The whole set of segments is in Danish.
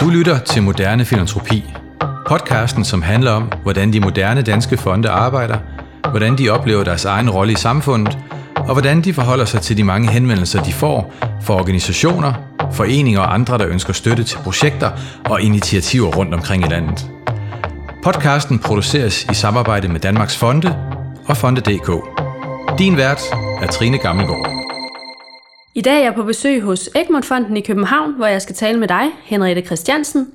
Du lytter til Moderne Filantropi, podcasten, som handler om, hvordan de moderne danske fonde arbejder, hvordan de oplever deres egen rolle i samfundet, og hvordan de forholder sig til de mange henvendelser, de får fra organisationer, foreninger og andre, der ønsker støtte til projekter og initiativer rundt omkring i landet. Podcasten produceres i samarbejde med Danmarks Fonde og Fonde.dk. Din vært er Trine Gammelgaard. I dag er jeg på besøg hos Egmont-fonden i København, hvor jeg skal tale med dig, Henriette Christiansen.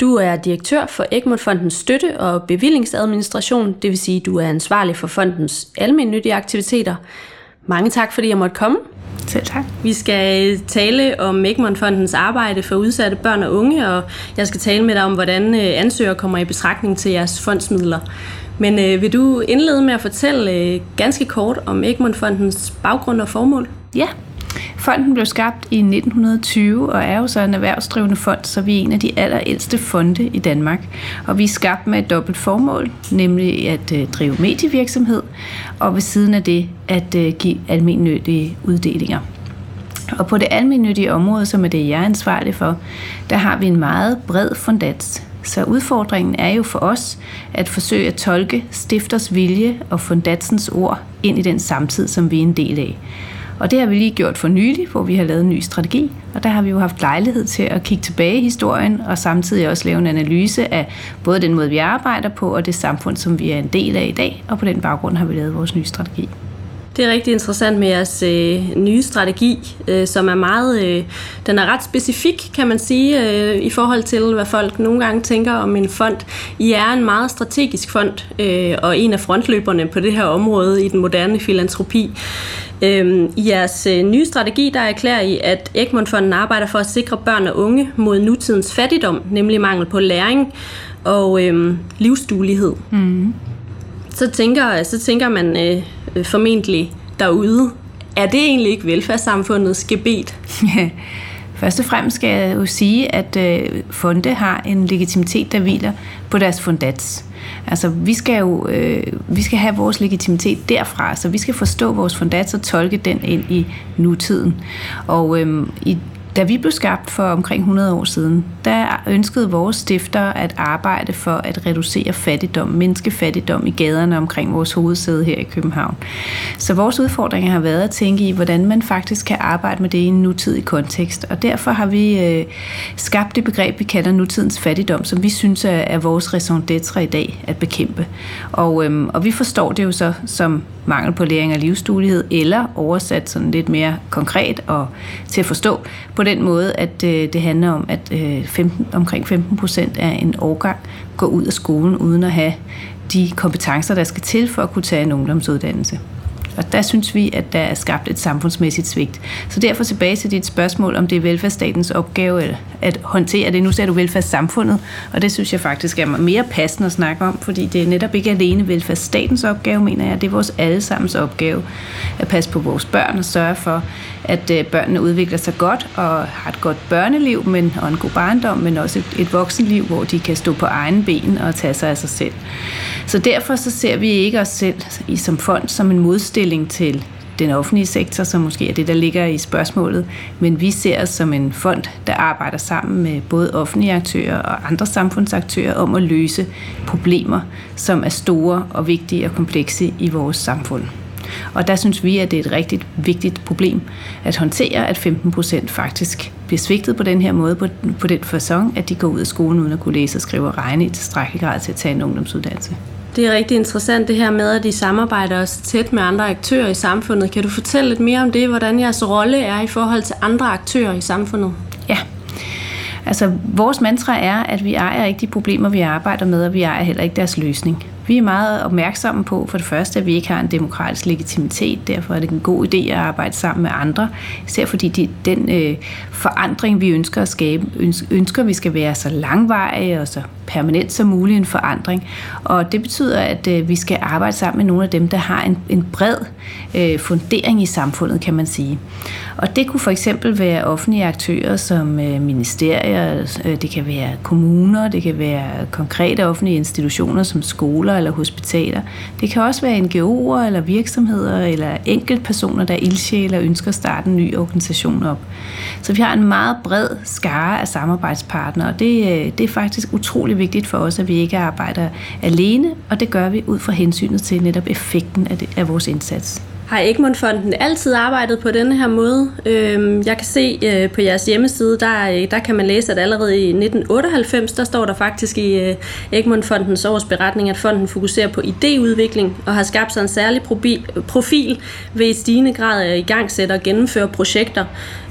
Du er direktør for Egmont-fondens støtte- og bevillingsadministration, det vil sige, du er ansvarlig for fondens almindelige aktiviteter. Mange tak, fordi jeg måtte komme. Selv tak. Vi skal tale om Egmont-fondens arbejde for udsatte børn og unge, og jeg skal tale med dig om, hvordan øh, ansøgere kommer i betragtning til jeres fondsmidler. Men øh, vil du indlede med at fortælle øh, ganske kort om Egmont-fondens baggrund og formål? Ja, Fonden blev skabt i 1920 og er jo så en erhvervsdrivende fond, så vi er en af de allerældste fonde i Danmark. Og vi er skabt med et dobbelt formål, nemlig at øh, drive medievirksomhed, og ved siden af det at øh, give almindelige uddelinger. Og på det almindelige område, som er det, jeg er ansvarlig for, der har vi en meget bred fundats. Så udfordringen er jo for os at forsøge at tolke stifters vilje og fundatsens ord ind i den samtid, som vi er en del af. Og det har vi lige gjort for nylig, hvor vi har lavet en ny strategi. Og der har vi jo haft lejlighed til at kigge tilbage i historien, og samtidig også lave en analyse af både den måde, vi arbejder på, og det samfund, som vi er en del af i dag. Og på den baggrund har vi lavet vores nye strategi. Det er rigtig interessant med jeres øh, nye strategi, øh, som er meget, øh, den er ret specifik, kan man sige, øh, i forhold til, hvad folk nogle gange tænker om en fond. I er en meget strategisk fond, øh, og en af frontløberne på det her område i den moderne filantropi. Øh, I jeres øh, nye strategi, der erklærer I, at Egmontfonden arbejder for at sikre børn og unge mod nutidens fattigdom, nemlig mangel på læring og øh, livsduelighed. Mm. Så, tænker, så tænker man... Øh, øh, formentlig derude. Er det egentlig ikke velfærdssamfundets gebet? Først og fremmest skal jeg jo sige, at øh, fonde har en legitimitet, der hviler på deres fundats. Altså, vi skal jo øh, vi skal have vores legitimitet derfra, så vi skal forstå vores fundats og tolke den ind i nutiden. Og øh, i da vi blev skabt for omkring 100 år siden, der ønskede vores stifter at arbejde for at reducere fattigdom, mindske fattigdom i gaderne omkring vores hovedsæde her i København. Så vores udfordring har været at tænke i, hvordan man faktisk kan arbejde med det i en nutidig kontekst. Og derfor har vi øh, skabt det begreb, vi kalder nutidens fattigdom, som vi synes er, er vores raison d'être i dag at bekæmpe. Og, øhm, og vi forstår det jo så som mangel på læring og livsduelighed, eller oversat sådan lidt mere konkret og til at forstå på den måde, at øh, det handler om, at øh, 15, omkring 15 procent af en årgang går ud af skolen uden at have de kompetencer, der skal til for at kunne tage en ungdomsuddannelse. Og der synes vi, at der er skabt et samfundsmæssigt svigt. Så derfor tilbage til dit spørgsmål, om det er velfærdsstatens opgave øh, at håndtere det. Nu ser du velfærdssamfundet, og det synes jeg faktisk er mere passende at snakke om, fordi det er netop ikke alene velfærdsstatens opgave, mener jeg. Det er vores allesammens opgave at passe på vores børn og sørge for, at øh, børnene udvikler sig godt og har et godt børneliv men, og en god barndom, men også et, et voksenliv, hvor de kan stå på egen ben og tage sig af sig selv. Så derfor så ser vi ikke os selv i, som fond som en modstilling til den offentlige sektor, som måske er det, der ligger i spørgsmålet, men vi ser os som en fond, der arbejder sammen med både offentlige aktører og andre samfundsaktører om at løse problemer, som er store og vigtige og komplekse i vores samfund. Og der synes vi, at det er et rigtig vigtigt problem at håndtere, at 15 procent faktisk bliver svigtet på den her måde, på, på den fasong, at de går ud af skolen uden at kunne læse og skrive og regne i tilstrækkelig grad til at tage en ungdomsuddannelse. Det er rigtig interessant det her med, at I samarbejder også tæt med andre aktører i samfundet. Kan du fortælle lidt mere om det, hvordan jeres rolle er i forhold til andre aktører i samfundet? Ja, altså vores mantra er, at vi ejer ikke de problemer, vi arbejder med, og vi ejer heller ikke deres løsning. Vi er meget opmærksomme på, for det første, at vi ikke har en demokratisk legitimitet. Derfor er det en god idé at arbejde sammen med andre. Især fordi de, den øh, forandring, vi ønsker at skabe, ønsker vi skal være så langvarig og så permanent som muligt en forandring. Og det betyder, at øh, vi skal arbejde sammen med nogle af dem, der har en, en bred øh, fundering i samfundet, kan man sige. Og det kunne for eksempel være offentlige aktører som øh, ministerier, øh, det kan være kommuner, det kan være konkrete offentlige institutioner som skoler eller hospitaler. Det kan også være NGO'er eller virksomheder eller enkeltpersoner, der ildsjæle og ønsker at starte en ny organisation op. Så vi har en meget bred skare af samarbejdspartnere, og det, øh, det er faktisk utrolig vigtigt for os, at vi ikke arbejder alene, og det gør vi ud fra hensynet til netop effekten af, det, af vores indsats. Har Egmont-fonden altid arbejdet på denne her måde? Øhm, jeg kan se øh, på jeres hjemmeside, der, øh, der kan man læse, at allerede i 1998, der står der faktisk i øh, Egmont-fondens årsberetning, at fonden fokuserer på idéudvikling og har skabt sig en særlig profil ved i stigende grad at igangsætte og gennemføre projekter.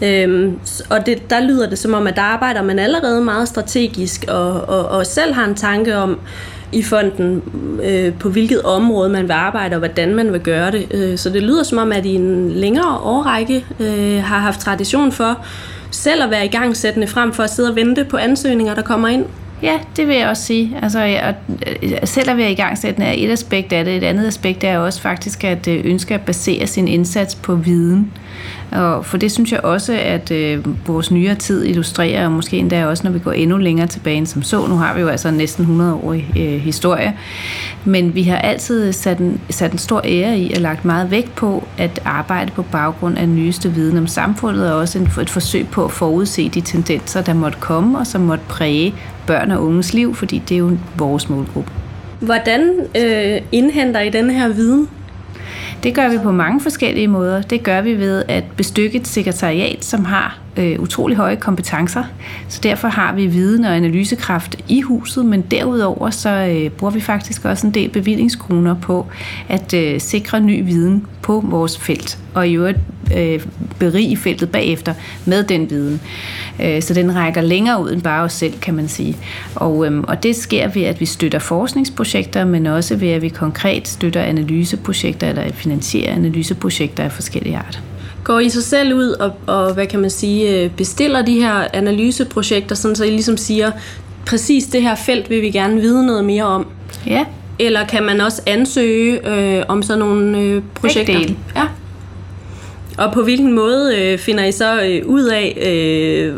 Øhm, og det, der lyder det som om, at der arbejder man allerede meget strategisk og, og, og selv har en tanke om, i fonden, øh, på hvilket område man vil arbejde, og hvordan man vil gøre det. Øh, så det lyder som om, at I en længere årrække øh, har haft tradition for selv at være i gang sættende frem for at sidde og vente på ansøgninger, der kommer ind. Ja, det vil jeg også sige. Altså, jeg, øh, selv at være i gang er et aspekt af det. Et andet aspekt er også faktisk at øh, ønske at basere sin indsats på viden. Og for det synes jeg også, at øh, vores nyere tid illustrerer, og måske endda også, når vi går endnu længere tilbage end som så. Nu har vi jo altså næsten 100 år i øh, historie. Men vi har altid sat en, sat en stor ære i og lagt meget vægt på at arbejde på baggrund af nyeste viden om samfundet, og også en, et forsøg på at forudse de tendenser, der måtte komme, og som måtte præge børn og unges liv, fordi det er jo vores målgruppe. Hvordan øh, indhenter I den her viden? Det gør vi på mange forskellige måder. Det gør vi ved at bestykke et sekretariat, som har øh, utrolig høje kompetencer. Så derfor har vi viden og analysekraft i huset, men derudover så øh, bruger vi faktisk også en del bevillingskroner på at øh, sikre ny viden på vores felt, og i øvrigt øh, berige feltet bagefter med den viden. Øh, så den rækker længere ud end bare os selv, kan man sige. Og, øh, og det sker ved, at vi støtter forskningsprojekter, men også ved, at vi konkret støtter analyseprojekter eller finansierer analyseprojekter af forskellige arter. Går I sig selv ud og, og hvad kan man sige, øh, bestiller de her analyseprojekter, sådan så I ligesom siger, præcis det her felt vil vi gerne vide noget mere om? Ja. Eller kan man også ansøge øh, om sådan nogle øh, projekter? Begge Ja. Og på hvilken måde øh, finder I så øh, ud af, øh,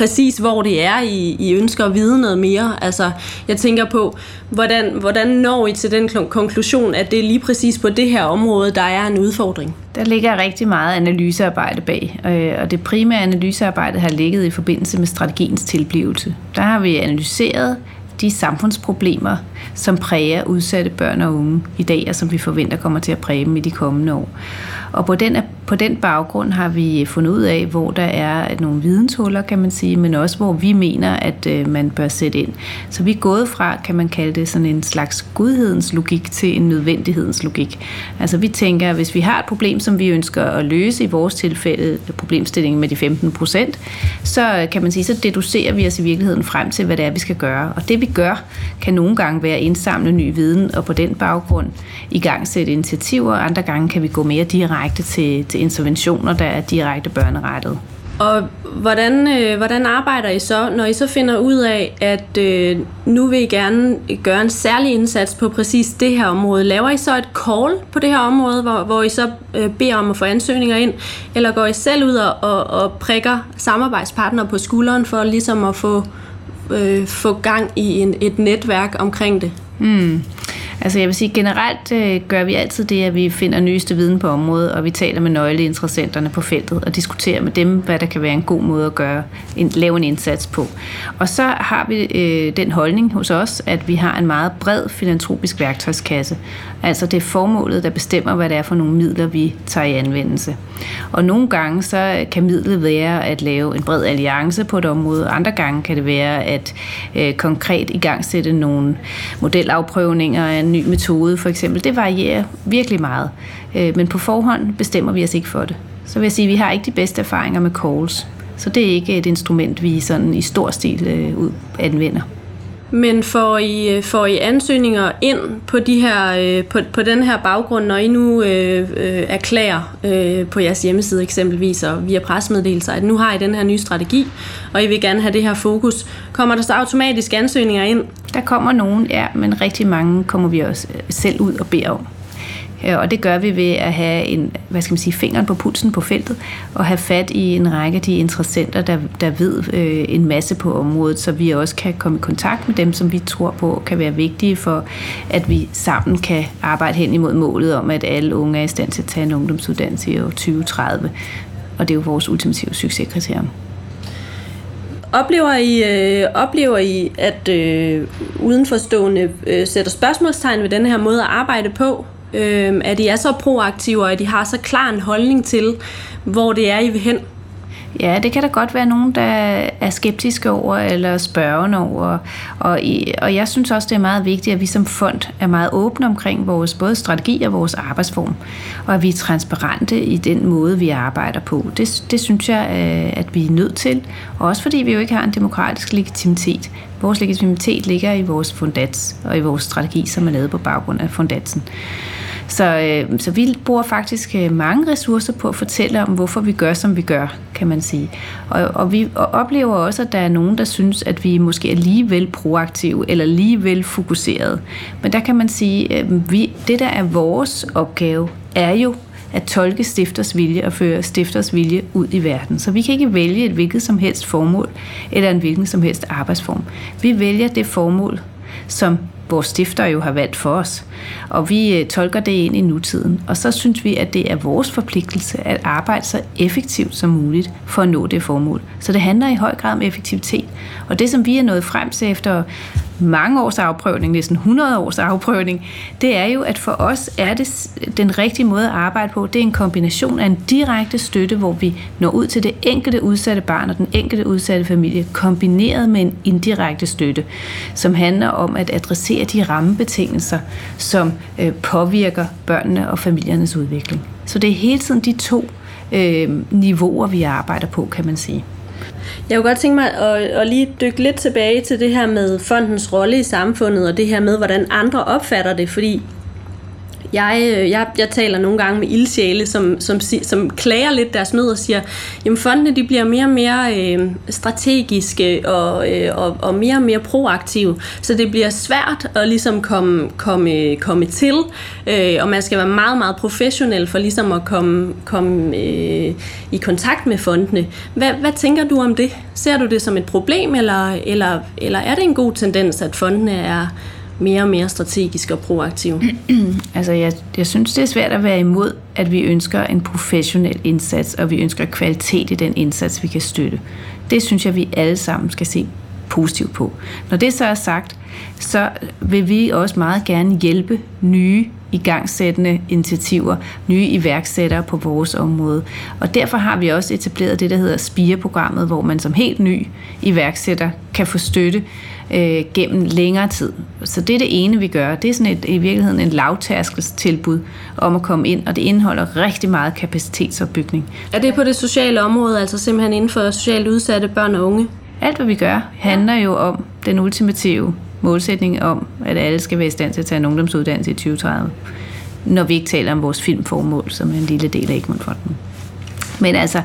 præcis hvor det er, I, I ønsker at vide noget mere. Altså, jeg tænker på, hvordan, hvordan når I til den konklusion, at det er lige præcis på det her område, der er en udfordring? Der ligger rigtig meget analysearbejde bag, øh, og det primære analysearbejde har ligget i forbindelse med strategiens tilblivelse. Der har vi analyseret de samfundsproblemer, som præger udsatte børn og unge i dag, og som vi forventer kommer til at præge dem i de kommende år. Og på den, på den baggrund har vi fundet ud af, hvor der er nogle videnshuller, kan man sige, men også hvor vi mener, at øh, man bør sætte ind. Så vi er gået fra, kan man kalde det, sådan en slags godhedens logik til en nødvendighedens logik. Altså vi tænker, at hvis vi har et problem, som vi ønsker at løse, i vores tilfælde problemstillingen med de 15 procent, så øh, kan man sige, så deducerer vi os i virkeligheden frem til, hvad det er, vi skal gøre. Og det vi gør, kan nogle gange være at indsamle ny viden, og på den baggrund i gang sætte initiativer, andre gange kan vi gå mere direkte til, til interventioner, der er direkte børnerettet. Og hvordan, øh, hvordan arbejder I så, når I så finder ud af, at øh, nu vil I gerne gøre en særlig indsats på præcis det her område? Laver I så et call på det her område, hvor, hvor I så øh, beder om at få ansøgninger ind? Eller går I selv ud og, og, og prikker samarbejdspartnere på skulderen for ligesom at få, øh, få gang i en, et netværk omkring det? Mm. Altså jeg vil sige, generelt øh, gør vi altid det, at vi finder nyeste viden på området, og vi taler med nøgleinteressenterne på feltet og diskuterer med dem, hvad der kan være en god måde at gøre, en, lave en indsats på. Og så har vi øh, den holdning hos os, at vi har en meget bred filantropisk værktøjskasse. Altså det er formålet, der bestemmer, hvad det er for nogle midler, vi tager i anvendelse. Og nogle gange så kan midlet være at lave en bred alliance på et område, andre gange kan det være at øh, konkret igangsætte nogle modelafprøvninger af en ny metode for eksempel. Det varierer virkelig meget. Øh, men på forhånd bestemmer vi os ikke for det. Så vil jeg sige, at vi har ikke de bedste erfaringer med calls. Så det er ikke et instrument, vi sådan i stor stil øh, anvender. Men får I, øh, får I ansøgninger ind på, de her, øh, på, på den her baggrund, når I nu øh, øh, erklærer øh, på jeres hjemmeside eksempelvis og via pressemeddelelser, at nu har I den her nye strategi, og I vil gerne have det her fokus. Kommer der så automatisk ansøgninger ind? Der kommer nogen, ja, men rigtig mange kommer vi også øh, selv ud og beder om. Øh, og det gør vi ved at have en, hvad skal man sige, fingeren på pulsen på feltet, og have fat i en række af de interessenter, der, der ved øh, en masse på området, så vi også kan komme i kontakt med dem, som vi tror på kan være vigtige for, at vi sammen kan arbejde hen imod målet om, at alle unge er i stand til at tage en ungdomsuddannelse i år 2030. Og det er jo vores ultimative succeskriterium. Oplever I, øh, oplever I at øh, udenforstående øh, sætter spørgsmålstegn ved den her måde at arbejde på? Øh, at I er så proaktive, og at I har så klar en holdning til, hvor det er, I vil hen? Ja, det kan der godt være nogen, der er skeptiske over eller spørgende over. Og, og jeg synes også, det er meget vigtigt, at vi som fond er meget åbne omkring vores både strategi og vores arbejdsform. Og at vi er transparente i den måde, vi arbejder på. Det, det synes jeg, øh, at vi er nødt til. Og også fordi vi jo ikke har en demokratisk legitimitet. Vores legitimitet ligger i vores fundats og i vores strategi, som er lavet på baggrund af fundatsen. Så, øh, så vi bruger faktisk øh, mange ressourcer på at fortælle om, hvorfor vi gør, som vi gør, kan man sige. Og, og vi oplever også, at der er nogen, der synes, at vi måske er alligevel proaktive eller alligevel fokuseret. Men der kan man sige, at øh, vi, det der er vores opgave, er jo at tolke stifters vilje og føre stifters vilje ud i verden. Så vi kan ikke vælge et hvilket som helst formål eller en hvilken som helst arbejdsform. Vi vælger det formål, som vores stifter jo har valgt for os. Og vi øh, tolker det ind i nutiden. Og så synes vi, at det er vores forpligtelse at arbejde så effektivt som muligt for at nå det formål. Så det handler i høj grad om effektivitet. Og det, som vi er nået frem til efter mange års afprøvning, næsten 100 års afprøvning, det er jo, at for os er det den rigtige måde at arbejde på. Det er en kombination af en direkte støtte, hvor vi når ud til det enkelte udsatte barn og den enkelte udsatte familie, kombineret med en indirekte støtte, som handler om at adressere de rammebetingelser, som øh, påvirker børnene og familiernes udvikling. Så det er hele tiden de to øh, niveauer, vi arbejder på, kan man sige. Jeg kunne godt tænke mig at, at lige dykke lidt tilbage til det her med fondens rolle i samfundet, og det her med, hvordan andre opfatter det, fordi jeg, øh, jeg, jeg taler nogle gange med ildsjæle, som, som, som klager lidt deres nød og siger, jamen fondene de bliver mere og mere øh, strategiske og, øh, og, og mere og mere proaktive, så det bliver svært at ligesom komme, komme, komme til, øh, og man skal være meget, meget professionel for ligesom at komme, komme øh, i kontakt med fondene. Hvad, hvad tænker du om det? Ser du det som et problem, eller, eller, eller er det en god tendens, at fondene er mere og mere strategisk og proaktiv? altså, jeg, jeg synes, det er svært at være imod, at vi ønsker en professionel indsats, og vi ønsker kvalitet i den indsats, vi kan støtte. Det synes jeg, vi alle sammen skal se positivt på. Når det så er sagt, så vil vi også meget gerne hjælpe nye igangsættende initiativer, nye iværksættere på vores område. Og derfor har vi også etableret det, der hedder SPIRE-programmet, hvor man som helt ny iværksætter kan få støtte øh, gennem længere tid. Så det er det ene, vi gør. Det er sådan et, i virkeligheden en lavtærskelstilbud om at komme ind, og det indeholder rigtig meget kapacitetsopbygning. Er det på det sociale område, altså simpelthen inden for socialt udsatte børn og unge? Alt, hvad vi gør, handler jo om den ultimative målsætning om, at alle skal være i stand til at tage en ungdomsuddannelse i 2030. Når vi ikke taler om vores filmformål, som er en lille del af Egmontfonden. Men altså,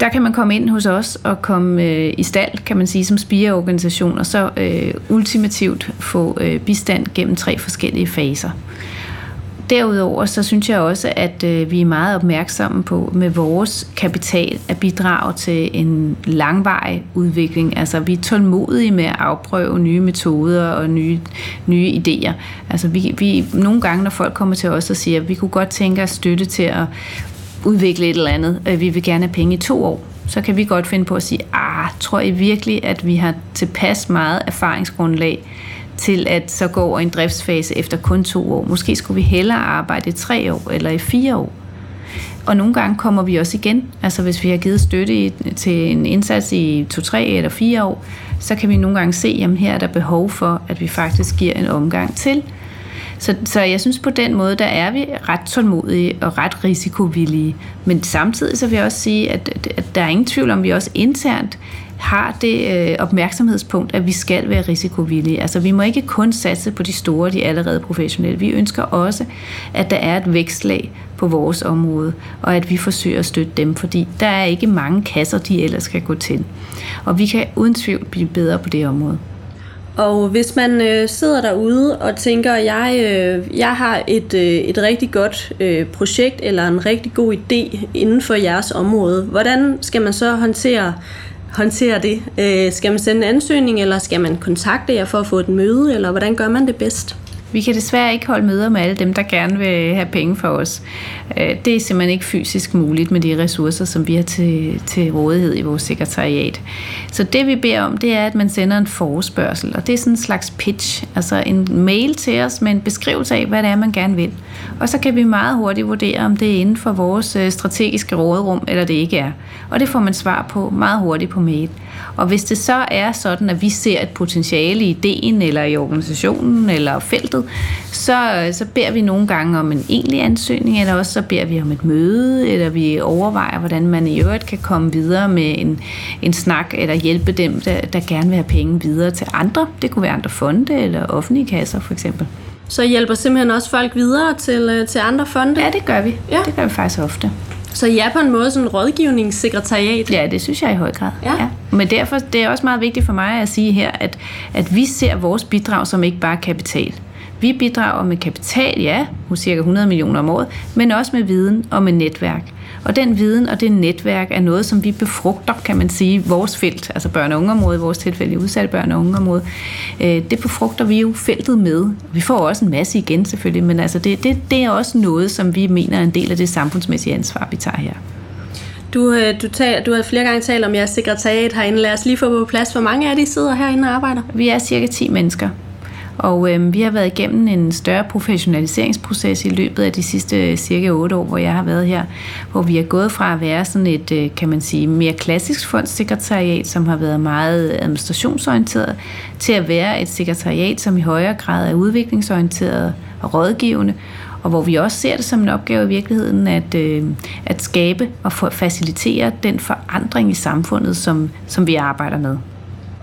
der kan man komme ind hos os og komme øh, i stald, kan man sige, som spireorganisation, og så øh, ultimativt få øh, bistand gennem tre forskellige faser. Derudover så synes jeg også, at øh, vi er meget opmærksomme på med vores kapital at bidrage til en langvarig udvikling. Altså vi er tålmodige med at afprøve nye metoder og nye, nye idéer. Altså vi, vi, nogle gange, når folk kommer til os og siger, at vi kunne godt tænke os støtte til at udvikle et eller andet, øh, vi vil gerne have penge i to år, så kan vi godt finde på at sige, ah, tror I virkelig, at vi har tilpas meget erfaringsgrundlag til at så gå over en driftsfase efter kun to år. Måske skulle vi hellere arbejde i tre år eller i fire år. Og nogle gange kommer vi også igen. Altså hvis vi har givet støtte i, til en indsats i to, tre eller fire år, så kan vi nogle gange se, at her er der behov for, at vi faktisk giver en omgang til. Så, så jeg synes på den måde, der er vi ret tålmodige og ret risikovillige. Men samtidig så vil jeg også sige, at, at der er ingen tvivl om, at vi også internt har det øh, opmærksomhedspunkt, at vi skal være risikovillige. Altså vi må ikke kun satse på de store, de allerede professionelle. Vi ønsker også, at der er et vækstlag på vores område, og at vi forsøger at støtte dem, fordi der er ikke mange kasser, de ellers kan gå til. Og vi kan uden tvivl blive bedre på det område. Og hvis man øh, sidder derude og tænker, jeg, øh, jeg har et, øh, et rigtig godt øh, projekt eller en rigtig god idé inden for jeres område, hvordan skal man så håndtere, håndtere det? Øh, skal man sende en ansøgning, eller skal man kontakte jer for at få et møde, eller hvordan gør man det bedst? Vi kan desværre ikke holde møder med alle dem, der gerne vil have penge for os. Øh, det er simpelthen ikke fysisk muligt med de ressourcer, som vi har til, til rådighed i vores sekretariat. Så det vi beder om, det er, at man sender en forespørgsel, og det er sådan en slags pitch, altså en mail til os med en beskrivelse af, hvad det er, man gerne vil. Og så kan vi meget hurtigt vurdere, om det er inden for vores øh, strategiske råderum, eller det ikke er. Og det får man svar på meget hurtigt på mail. Og hvis det så er sådan, at vi ser et potentiale i ideen, eller i organisationen, eller feltet, så, så beder vi nogle gange om en egentlig ansøgning, eller også så beder vi om et møde, eller vi overvejer, hvordan man i øvrigt kan komme videre med en, en snak, eller hjælpe dem, der, der gerne vil have penge videre til andre. Det kunne være andre fonde, eller offentlige kasser for eksempel. Så hjælper simpelthen også folk videre til, øh, til andre fonde? Ja, det gør vi. Ja. Det gør vi faktisk ofte. Så I er på en måde sådan en rådgivningssekretariat? Ja, det synes jeg i høj grad. Ja. ja. Men derfor det er også meget vigtigt for mig at sige her, at, at vi ser vores bidrag som ikke bare kapital. Vi bidrager med kapital, ja, hos cirka 100 millioner om året, men også med viden og med netværk. Og den viden og det netværk er noget, som vi befrugter, kan man sige, vores felt, altså børne- og ungeområdet, i vores tilfælde udsatte børne- og ungeområde. Øh, det befrugter vi jo feltet med. Vi får også en masse igen selvfølgelig, men altså det, det, det er også noget, som vi mener er en del af det samfundsmæssige ansvar, vi tager her. Du, øh, du, tal, du har flere gange talt om jeres sekretariat herinde. Lad os lige få på plads. Hvor mange af de sidder herinde og arbejder? Vi er cirka 10 mennesker. Og øh, vi har været igennem en større professionaliseringsproces i løbet af de sidste øh, cirka 8 år, hvor jeg har været her, hvor vi er gået fra at være sådan et, øh, kan man sige, mere klassisk fondssekretariat, som har været meget administrationsorienteret, til at være et sekretariat, som i højere grad er udviklingsorienteret og rådgivende, og hvor vi også ser det som en opgave i virkeligheden at, øh, at skabe og facilitere den forandring i samfundet, som, som vi arbejder med.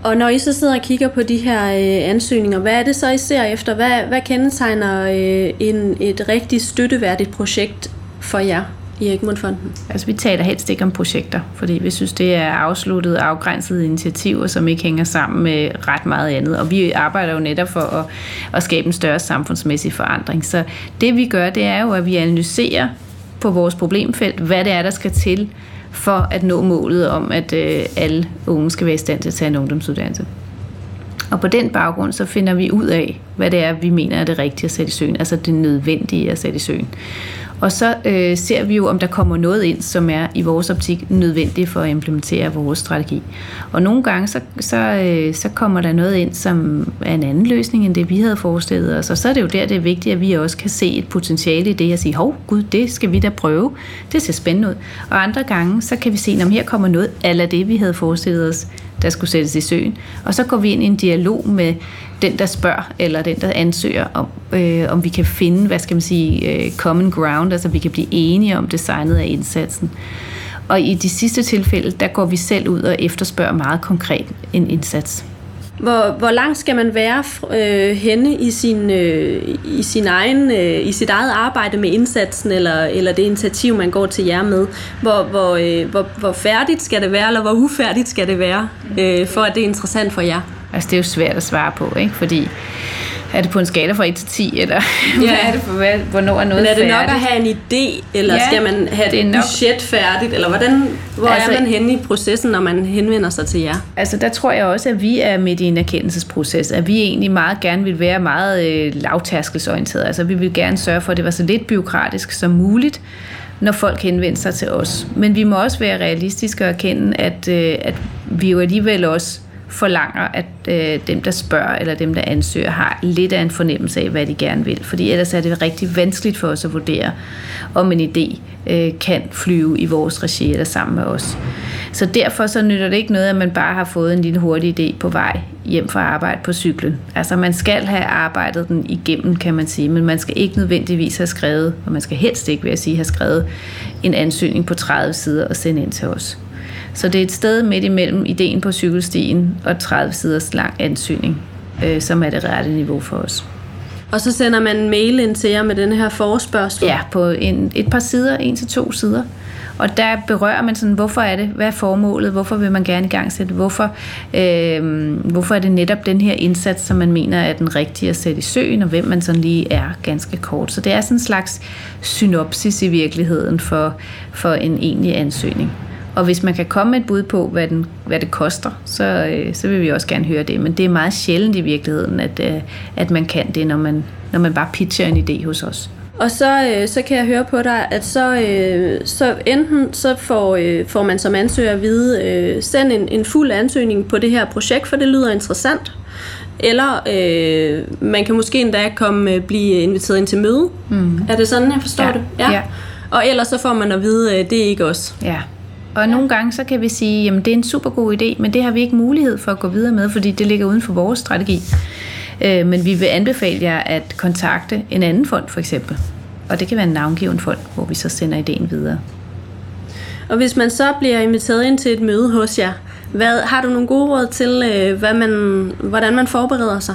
Og når I så sidder og kigger på de her øh, ansøgninger, hvad er det så, I ser efter? Hvad, hvad kendetegner øh, en, et rigtig støtteværdigt projekt for jer i Egmont Fonden? Altså vi taler helst ikke om projekter, fordi vi synes, det er afsluttede, afgrænsede initiativer, som ikke hænger sammen med ret meget andet. Og vi arbejder jo netop for at, at skabe en større samfundsmæssig forandring. Så det vi gør, det er jo, at vi analyserer på vores problemfelt, hvad det er, der skal til for at nå målet om, at øh, alle unge skal være i stand til at tage en ungdomsuddannelse. Og på den baggrund, så finder vi ud af, hvad det er, vi mener er det rigtige at sætte i søen, altså det nødvendige at sætte i søen. Og så øh, ser vi jo, om der kommer noget ind, som er i vores optik nødvendigt for at implementere vores strategi. Og nogle gange, så, så, øh, så kommer der noget ind, som er en anden løsning, end det vi havde forestillet os. Og så er det jo der, det er vigtigt, at vi også kan se et potentiale i det, og sige, hov, gud, det skal vi da prøve. Det ser spændende ud. Og andre gange, så kan vi se, om her kommer noget af det, vi havde forestillet os der skulle sættes i søen. Og så går vi ind i en dialog med den, der spørger, eller den, der ansøger, om, øh, om vi kan finde, hvad skal man sige, øh, common ground, altså vi kan blive enige om designet af indsatsen. Og i de sidste tilfælde, der går vi selv ud og efterspørger meget konkret en indsats. Hvor, hvor langt skal man være øh, henne i sin, øh, i, sin egen, øh, i sit eget arbejde med indsatsen, eller, eller det initiativ, man går til jer med? Hvor, hvor, øh, hvor, hvor færdigt skal det være, eller hvor ufærdigt skal det være, øh, for at det er interessant for jer? Altså, det er jo svært at svare på, ikke? Fordi er det på en skala fra 1 til 10, eller ja. hvad er det for, hvad, hvornår er noget Men er det færdigt? nok at have en idé, eller ja, skal man have det et nok... budget færdigt, eller hvordan, hvor altså, er man henne i processen, når man henvender sig til jer? Altså der tror jeg også, at vi er midt i en erkendelsesproces, at vi egentlig meget gerne vil være meget øh, lavtærskelsorienteret. Altså vi vil gerne sørge for, at det var så lidt byråkratisk som muligt, når folk henvender sig til os. Men vi må også være realistiske og erkende, at, øh, at vi jo alligevel også forlanger, at øh, dem, der spørger, eller dem, der ansøger, har lidt af en fornemmelse af, hvad de gerne vil. Fordi ellers er det rigtig vanskeligt for os at vurdere, om en idé øh, kan flyve i vores regi eller sammen med os. Så derfor så nytter det ikke noget, at man bare har fået en lille hurtig idé på vej hjem fra arbejde på cyklen. Altså man skal have arbejdet den igennem, kan man sige, men man skal ikke nødvendigvis have skrevet, og man skal helst ikke, vil jeg sige, have skrevet en ansøgning på 30 sider og sende ind til os. Så det er et sted midt imellem ideen på cykelstien og 30 siders lang ansøgning, øh, som er det rette niveau for os. Og så sender man en mail ind til jer med den her forespørgsel? Ja, på en, et par sider, en til to sider. Og der berører man sådan, hvorfor er det, hvad er formålet, hvorfor vil man gerne i gang sætte, hvorfor, øh, hvorfor er det netop den her indsats, som man mener er den rigtige at sætte i søen, og hvem man sådan lige er ganske kort. Så det er sådan en slags synopsis i virkeligheden for, for en egentlig ansøgning. Og hvis man kan komme med et bud på, hvad, den, hvad det koster, så, øh, så vil vi også gerne høre det. Men det er meget sjældent i virkeligheden, at, øh, at man kan det, når man, når man bare pitcher en idé hos os. Og så, øh, så kan jeg høre på dig, at så, øh, så enten så får, øh, får man som ansøger at vide, øh, send en, en fuld ansøgning på det her projekt, for det lyder interessant. Eller øh, man kan måske endda komme, øh, blive inviteret ind til møde. Mm. Er det sådan, jeg forstår Ja. det? Ja. Og ellers så får man at vide, at det er ikke os. Ja. Og nogle gange så kan vi sige, jamen det er en super god idé, men det har vi ikke mulighed for at gå videre med, fordi det ligger uden for vores strategi. Øh, men vi vil anbefale jer at kontakte en anden fond for eksempel. Og det kan være en navngiven fond, hvor vi så sender ideen videre. Og hvis man så bliver inviteret ind til et møde hos jer, hvad, har du nogle gode råd til, øh, hvad man, hvordan man forbereder sig?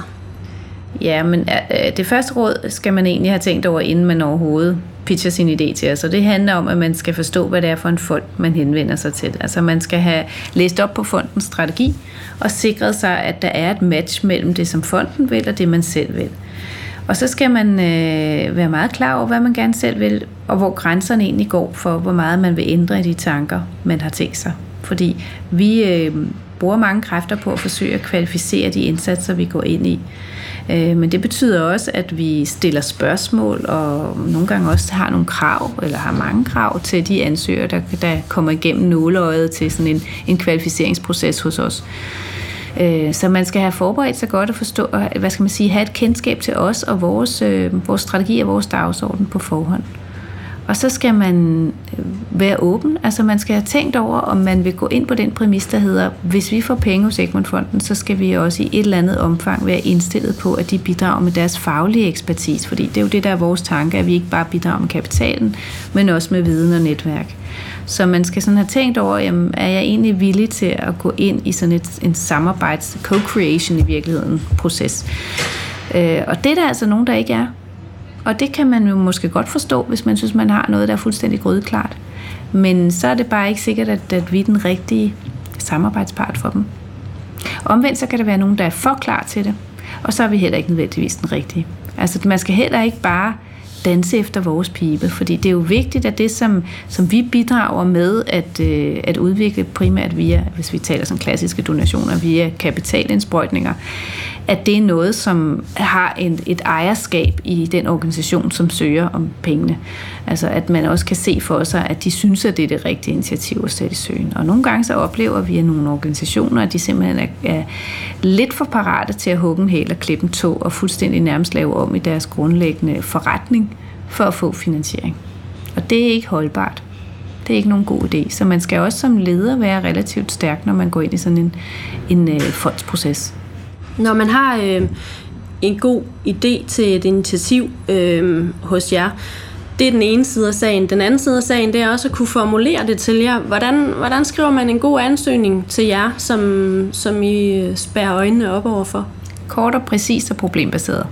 Ja, men øh, øh, det første råd skal man egentlig have tænkt over, inden man overhovedet pitcher sin idé til os. Og det handler om, at man skal forstå, hvad det er for en fond, man henvender sig til. Altså man skal have læst op på fondens strategi og sikret sig, at der er et match mellem det, som fonden vil, og det, man selv vil. Og så skal man øh, være meget klar over, hvad man gerne selv vil, og hvor grænserne egentlig går for, hvor meget man vil ændre i de tanker, man har tænkt sig. Fordi vi øh, bruger mange kræfter på at forsøge at kvalificere de indsatser, vi går ind i. Øh, men det betyder også, at vi stiller spørgsmål, og nogle gange også har nogle krav, eller har mange krav til de ansøgere, der, der kommer igennem nåleøjet til sådan en, en kvalificeringsproces hos os. Øh, så man skal have forberedt sig godt og forstå, hvad skal man sige, have et kendskab til os og vores, øh, vores strategi og vores dagsorden på forhånd. Og så skal man øh, være åben, altså man skal have tænkt over, om man vil gå ind på den præmis, der hedder, hvis vi får penge hos Egmontfonden, så skal vi også i et eller andet omfang være indstillet på, at de bidrager med deres faglige ekspertise, fordi det er jo det, der er vores tanke, at vi ikke bare bidrager med kapitalen, men også med viden og netværk. Så man skal sådan have tænkt over, jamen, er jeg egentlig villig til at gå ind i sådan et, en samarbejds, co-creation i virkeligheden, proces. Øh, og det er der altså nogen, der ikke er. Og det kan man jo måske godt forstå, hvis man synes, man har noget, der er fuldstændig grydeklart. Men så er det bare ikke sikkert, at, at vi er den rigtige samarbejdspart for dem. Omvendt så kan der være nogen, der er for klar til det, og så er vi heller ikke nødvendigvis den rigtige. Altså man skal heller ikke bare danse efter vores pibe, fordi det er jo vigtigt, at det, som, som vi bidrager med at, øh, at udvikle primært via, hvis vi taler som klassiske donationer, via kapitalindsprøjtninger, at det er noget, som har en, et ejerskab i den organisation, som søger om pengene. Altså at man også kan se for sig, at de synes, at det er det rigtige initiativ at sætte i søen. Og nogle gange så oplever vi, at nogle organisationer, at de simpelthen er, er lidt for parate til at hugge en hæl og klippe en tog og fuldstændig nærmest lave om i deres grundlæggende forretning for at få finansiering. Og det er ikke holdbart. Det er ikke nogen god idé. Så man skal også som leder være relativt stærk, når man går ind i sådan en, en øh, fondsproces. Når man har øh, en god idé til et initiativ øh, hos jer, det er den ene side af sagen. Den anden side af sagen, det er også at kunne formulere det til jer. Hvordan, hvordan skriver man en god ansøgning til jer, som, som I spærrer øjnene op overfor? Kort og præcis og problembaseret.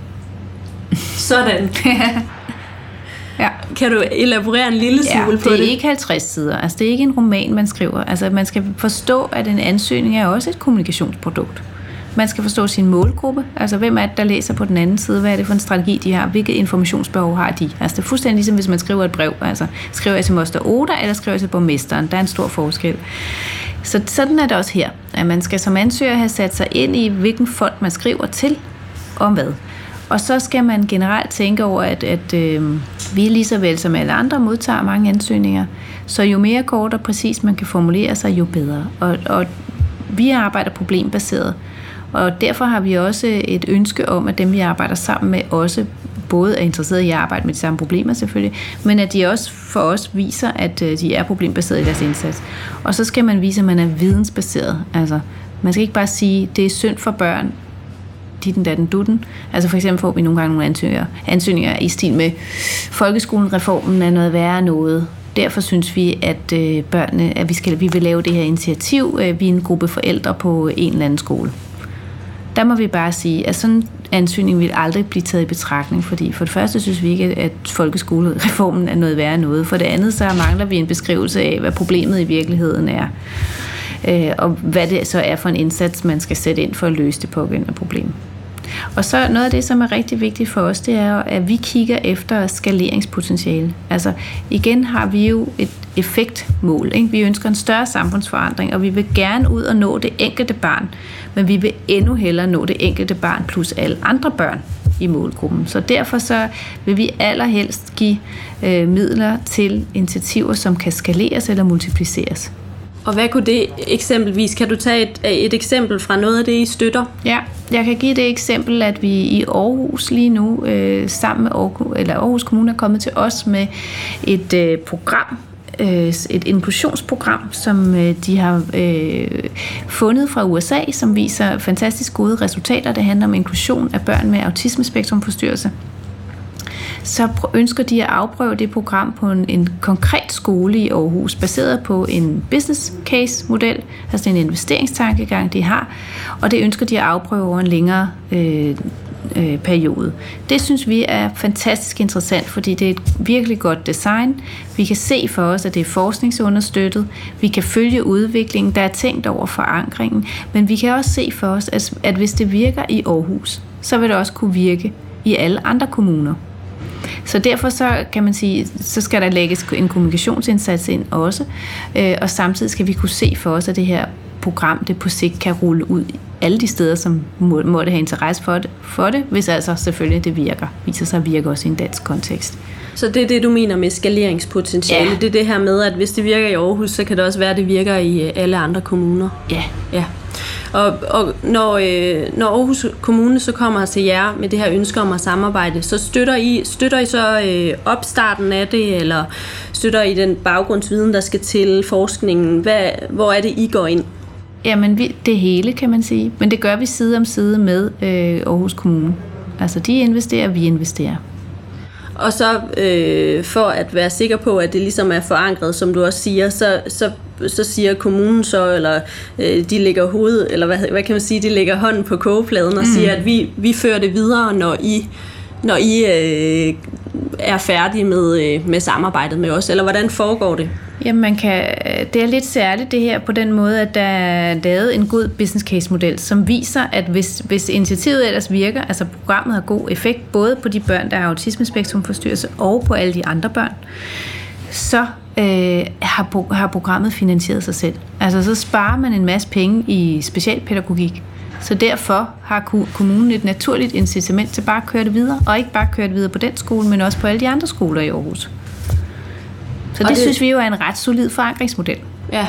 Sådan. Ja. Kan du elaborere en lille Ja, smule det på er det? ikke 50 sider. Altså, det er ikke en roman, man skriver. Altså, man skal forstå, at en ansøgning er også et kommunikationsprodukt. Man skal forstå sin målgruppe. Altså, hvem er det, der læser på den anden side? Hvad er det for en strategi, de har? Hvilket informationsbehov har de? Altså, det er fuldstændig ligesom, hvis man skriver et brev. Altså, skriver jeg til Moster Oda, eller skriver jeg til borgmesteren? Der er en stor forskel. Så sådan er det også her. At man skal som ansøger have sat sig ind i, hvilken fond man skriver til, og om hvad. Og så skal man generelt tænke over, at, at øh, vi lige så vel som alle andre modtager mange ansøgninger. Så jo mere kort og præcis man kan formulere sig, jo bedre. Og, og vi arbejder problembaseret. Og derfor har vi også et ønske om, at dem vi arbejder sammen med også både er interesseret i at arbejde med de samme problemer selvfølgelig, men at de også for os viser, at øh, de er problembaseret i deres indsats. Og så skal man vise, at man er vidensbaseret. Altså, man skal ikke bare sige, det er synd for børn, ditten datten dutten. Altså for eksempel får vi nogle gange nogle ansøgninger, ansøgninger i stil med, folkeskolenreformen er noget værre noget. Derfor synes vi, at øh, børnene, at vi, skal, vi vil lave det her initiativ. Øh, vi er en gruppe forældre på en eller anden skole. der må vi bare sige, at sådan en ansøgning vil aldrig blive taget i betragtning, fordi for det første synes vi ikke, at folkeskolereformen er noget værre noget. For det andet, så mangler vi en beskrivelse af, hvad problemet i virkeligheden er. Øh, og hvad det så er for en indsats, man skal sætte ind for at løse det pågældende problem. Og så noget af det, som er rigtig vigtigt for os, det er, at vi kigger efter skaleringspotentiale. Altså igen har vi jo et effektmål. Ikke? Vi ønsker en større samfundsforandring, og vi vil gerne ud og nå det enkelte barn, men vi vil endnu hellere nå det enkelte barn plus alle andre børn i målgruppen. Så derfor så vil vi allerhelst give øh, midler til initiativer, som kan skaleres eller multipliceres. Og hvad kunne det eksempelvis? Kan du tage et, et eksempel fra noget af det, I støtter? Ja, jeg kan give det eksempel, at vi i Aarhus lige nu, øh, sammen med Aarhus, eller Aarhus Kommune, er kommet til os med et øh, program, øh, et inklusionsprogram, som øh, de har øh, fundet fra USA, som viser fantastisk gode resultater. Det handler om inklusion af børn med autismespektrumforstyrrelse så ønsker de at afprøve det program på en, en konkret skole i Aarhus, baseret på en business case model, altså en investeringstankegang, de har, og det ønsker de at afprøve over en længere øh, øh, periode. Det synes vi er fantastisk interessant, fordi det er et virkelig godt design. Vi kan se for os, at det er forskningsunderstøttet. Vi kan følge udviklingen. Der er tænkt over forankringen. Men vi kan også se for os, at, at hvis det virker i Aarhus, så vil det også kunne virke i alle andre kommuner. Så derfor så kan man sige, så skal der lægges en kommunikationsindsats ind også, øh, og samtidig skal vi kunne se for os, at det her program det på sigt kan rulle ud alle de steder, som må, måtte have interesse for det, for det, hvis altså selvfølgelig det virker, viser sig at virke også i en dansk kontekst. Så det er det, du mener med skalerinspotentiale. Ja. Det er det her med, at hvis det virker i Aarhus, så kan det også være, at det virker i øh, alle andre kommuner. Ja. ja. Og, og når, øh, når Aarhus Kommune så kommer til jer med det her ønske om at samarbejde, så støtter I, støtter I så øh, opstarten af det, eller støtter I den baggrundsviden, der skal til forskningen? Hvad, hvor er det, I går ind? Jamen, vi, det hele, kan man sige. Men det gør vi side om side med øh, Aarhus Kommune. Altså, de investerer, vi investerer. Og så øh, for at være sikker på, at det ligesom er forankret, som du også siger, så, så, så siger kommunen så, eller øh, de lægger hoved, eller hvad, hvad kan man sige, de lægger hånden på kogepladen og mm. siger, at vi, vi fører det videre, når I, når I øh, er færdige med, øh, med samarbejdet med os, eller hvordan foregår det? Jamen, man kan, det er lidt særligt det her på den måde, at der er lavet en god business case model, som viser, at hvis, hvis initiativet ellers virker, altså programmet har god effekt, både på de børn, der har autismespektrumforstyrrelse, og på alle de andre børn, så øh, har, har programmet finansieret sig selv. Altså så sparer man en masse penge i specialpædagogik, så derfor har kommunen et naturligt incitament til bare at køre det videre, og ikke bare køre det videre på den skole, men også på alle de andre skoler i Aarhus. Så det, det synes vi jo er en ret solid forankringsmodel. Ja,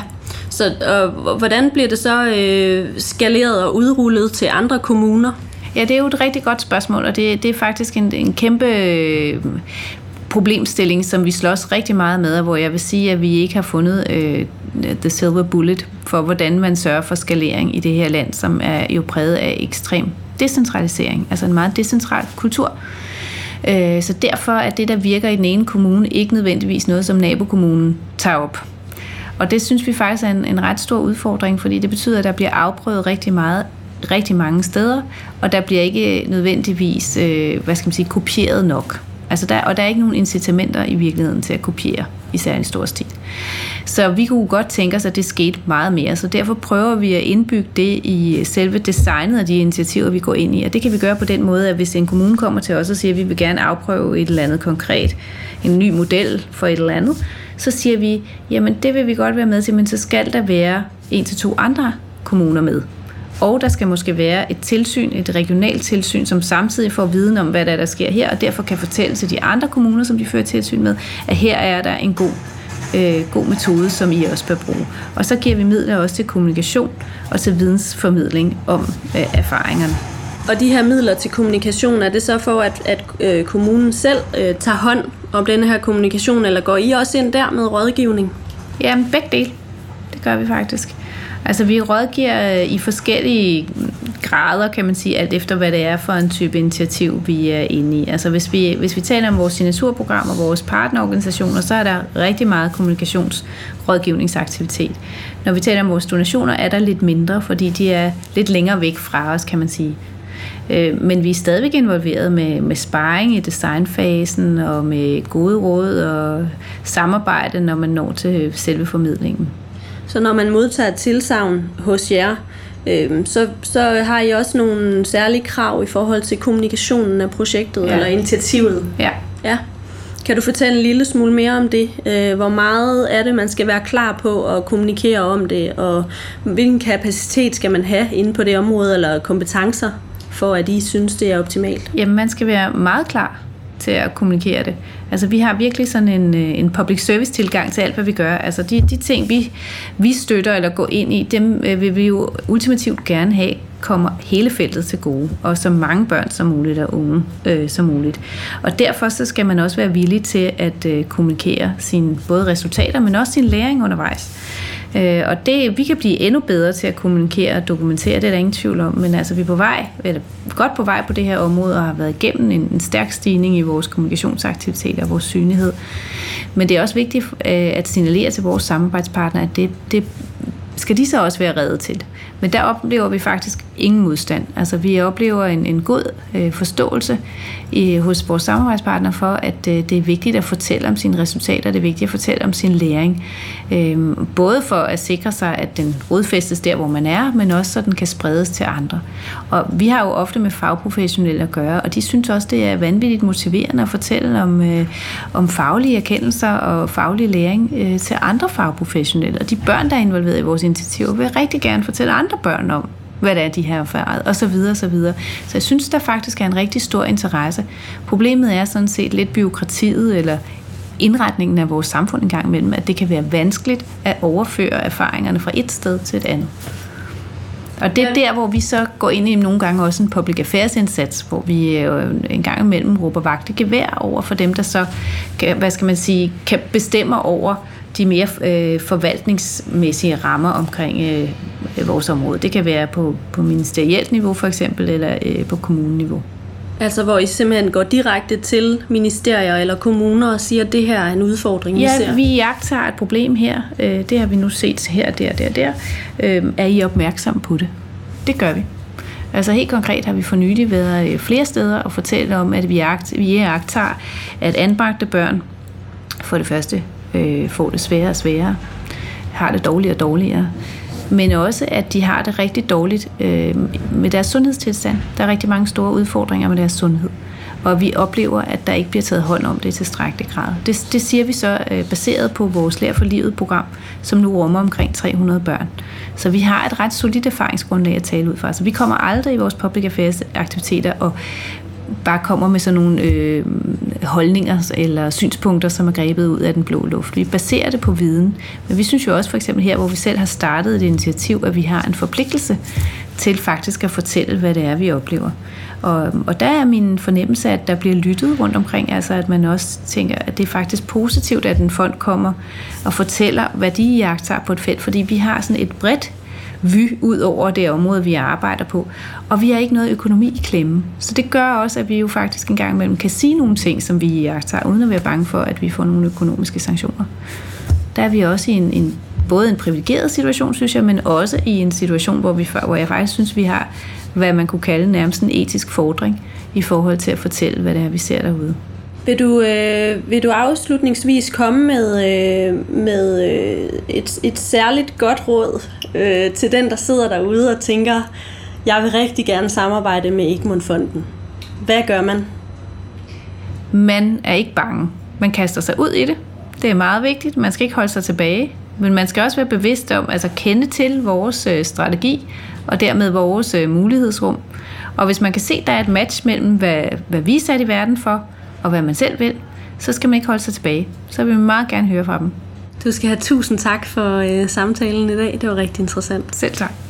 så øh, hvordan bliver det så øh, skaleret og udrullet til andre kommuner? Ja, det er jo et rigtig godt spørgsmål, og det, det er faktisk en, en kæmpe øh, problemstilling, som vi slås rigtig meget med, og hvor jeg vil sige, at vi ikke har fundet øh, the silver bullet for, hvordan man sørger for skalering i det her land, som er jo præget af ekstrem decentralisering, altså en meget decentral kultur. Øh, Øh, så derfor er det, der virker i den ene kommune, ikke nødvendigvis noget, som nabokommunen tager op. Og det synes vi faktisk er en, en ret stor udfordring, fordi det betyder, at der bliver afprøvet rigtig meget rigtig mange steder, og der bliver ikke nødvendigvis, øh, hvad skal man sige, kopieret nok. Altså der, og der er ikke nogen incitamenter i virkeligheden til at kopiere i særlig stor stil. Så vi kunne godt tænke os, at det skete meget mere, så derfor prøver vi at indbygge det i selve designet af de initiativer, vi går ind i. Og det kan vi gøre på den måde, at hvis en kommune kommer til os og siger, at vi vil gerne afprøve et eller andet konkret, en ny model for et eller andet, så siger vi, jamen det vil vi godt være med til, men så skal der være en til to andre kommuner med. Og der skal måske være et tilsyn, et regionalt tilsyn, som samtidig får viden om, hvad der, er, der sker her, og derfor kan fortælle til de andre kommuner, som de fører tilsyn med, at her er der en god øh, god metode, som I også bør bruge. Og så giver vi midler også til kommunikation og til vidensformidling om øh, erfaringerne. Og de her midler til kommunikation, er det så for, at, at øh, kommunen selv øh, tager hånd om denne her kommunikation, eller går I også ind der med rådgivning? Jamen, begge dele. Det gør vi faktisk. Altså vi rådgiver øh, i forskellige grader, kan man sige, alt efter hvad det er for en type initiativ, vi er inde i. Altså hvis vi, hvis vi taler om vores signaturprogram og vores partnerorganisationer, så er der rigtig meget kommunikationsrådgivningsaktivitet. Når vi taler om vores donationer, er der lidt mindre, fordi de er lidt længere væk fra os, kan man sige. Øh, men vi er stadigvæk involveret med, med sparring i designfasen og med gode råd og samarbejde, når man når til selve formidlingen. Så når man modtager tilsavn hos jer, øh, så, så har I også nogle særlige krav i forhold til kommunikationen af projektet ja. eller initiativet? Ja. ja. Kan du fortælle en lille smule mere om det? Øh, hvor meget er det, man skal være klar på at kommunikere om det, og hvilken kapacitet skal man have inde på det område, eller kompetencer, for at I synes, det er optimalt? Jamen, man skal være meget klar til at kommunikere det. Altså vi har virkelig sådan en, øh, en public service tilgang til alt, hvad vi gør. Altså de, de ting, vi, vi støtter eller går ind i, dem øh, vil vi jo ultimativt gerne have kommer hele feltet til gode, og så mange børn som muligt og unge øh, som muligt. Og derfor så skal man også være villig til at øh, kommunikere sine både resultater, men også sin læring undervejs. Øh, og det, vi kan blive endnu bedre til at kommunikere og dokumentere, det er der ingen tvivl om, men altså vi er på vej, eller godt på vej på det her område, og har været igennem en, en stærk stigning i vores kommunikationsaktiviteter og vores synlighed. Men det er også vigtigt øh, at signalere til vores samarbejdspartnere, at det, det skal de så også være reddet til. Men der oplever vi faktisk ingen modstand. Altså vi oplever en, en god øh, forståelse i, hos vores samarbejdspartner for, at øh, det er vigtigt at fortælle om sine resultater, det er vigtigt at fortælle om sin læring. Øh, både for at sikre sig, at den rodfæstes der, hvor man er, men også så den kan spredes til andre. Og vi har jo ofte med fagprofessionelle at gøre, og de synes også, det er vanvittigt motiverende at fortælle om, øh, om faglige erkendelser og faglig læring øh, til andre fagprofessionelle. Og de børn, der er involveret i vores initiativer, vil rigtig gerne fortælle andre børn om, hvad det er, de har erfaret, og så videre, og så videre. Så jeg synes, der faktisk er en rigtig stor interesse. Problemet er sådan set lidt byråkratiet, eller indretningen af vores samfund en gang imellem, at det kan være vanskeligt at overføre erfaringerne fra et sted til et andet. Og det er der, hvor vi så går ind i nogle gange også en public affairs indsats, hvor vi øh, en gang imellem råber vagt i gevær over for dem, der så, kan, hvad skal man sige, kan bestemme over de mere øh, forvaltningsmæssige rammer omkring øh, vores område. Det kan være på, på ministerielt niveau for eksempel, eller øh, på kommuneniveau. Altså hvor I simpelthen går direkte til ministerier eller kommuner og siger, at det her er en udfordring, ja, I ser? vi jagter et problem her. Øh, det har vi nu set her, der, der, der. Øh, er I opmærksom på det? Det gør vi. Altså helt konkret har vi for nylig været øh, flere steder og fortælle om, at vi, agt, vi jagter, at anbragte børn for det første øh, får det sværere og sværere, har det dårligere og dårligere, men også at de har det rigtig dårligt øh, med deres sundhedstilstand. Der er rigtig mange store udfordringer med deres sundhed, og vi oplever, at der ikke bliver taget hånd om det i tilstrækkelig grad. Det, det siger vi så øh, baseret på vores Lær for Livet-program, som nu rummer omkring 300 børn. Så vi har et ret solidt erfaringsgrundlag at tale ud fra. Så vi kommer aldrig i vores public affairs aktiviteter og bare kommer med sådan nogle øh, holdninger eller synspunkter, som er grebet ud af den blå luft. Vi baserer det på viden, men vi synes jo også for eksempel her, hvor vi selv har startet et initiativ, at vi har en forpligtelse til faktisk at fortælle, hvad det er, vi oplever. Og, og der er min fornemmelse, at der bliver lyttet rundt omkring, altså at man også tænker, at det er faktisk positivt, at en fond kommer og fortæller, hvad de jagter på et felt, fordi vi har sådan et bredt vy ud over det område, vi arbejder på. Og vi har ikke noget økonomi i klemme. Så det gør også, at vi jo faktisk en gang imellem kan sige nogle ting, som vi jagter, uden at være bange for, at vi får nogle økonomiske sanktioner. Der er vi også i en, en både en privilegeret situation, synes jeg, men også i en situation, hvor, vi, hvor jeg faktisk synes, vi har, hvad man kunne kalde nærmest en etisk fordring i forhold til at fortælle, hvad det er, vi ser derude. Vil du, øh, vil du afslutningsvis komme med, øh, med øh, et, et særligt godt råd øh, til den, der sidder derude og tænker, jeg vil rigtig gerne samarbejde med Egmont-fonden. Hvad gør man? Man er ikke bange. Man kaster sig ud i det. Det er meget vigtigt. Man skal ikke holde sig tilbage. Men man skal også være bevidst om, altså kende til vores øh, strategi, og dermed vores øh, mulighedsrum. Og hvis man kan se, at der er et match mellem, hvad, hvad vi er sat i verden for, og hvad man selv vil, så skal man ikke holde sig tilbage. Så vil vi meget gerne høre fra dem. Du skal have tusind tak for øh, samtalen i dag. Det var rigtig interessant. Selv tak.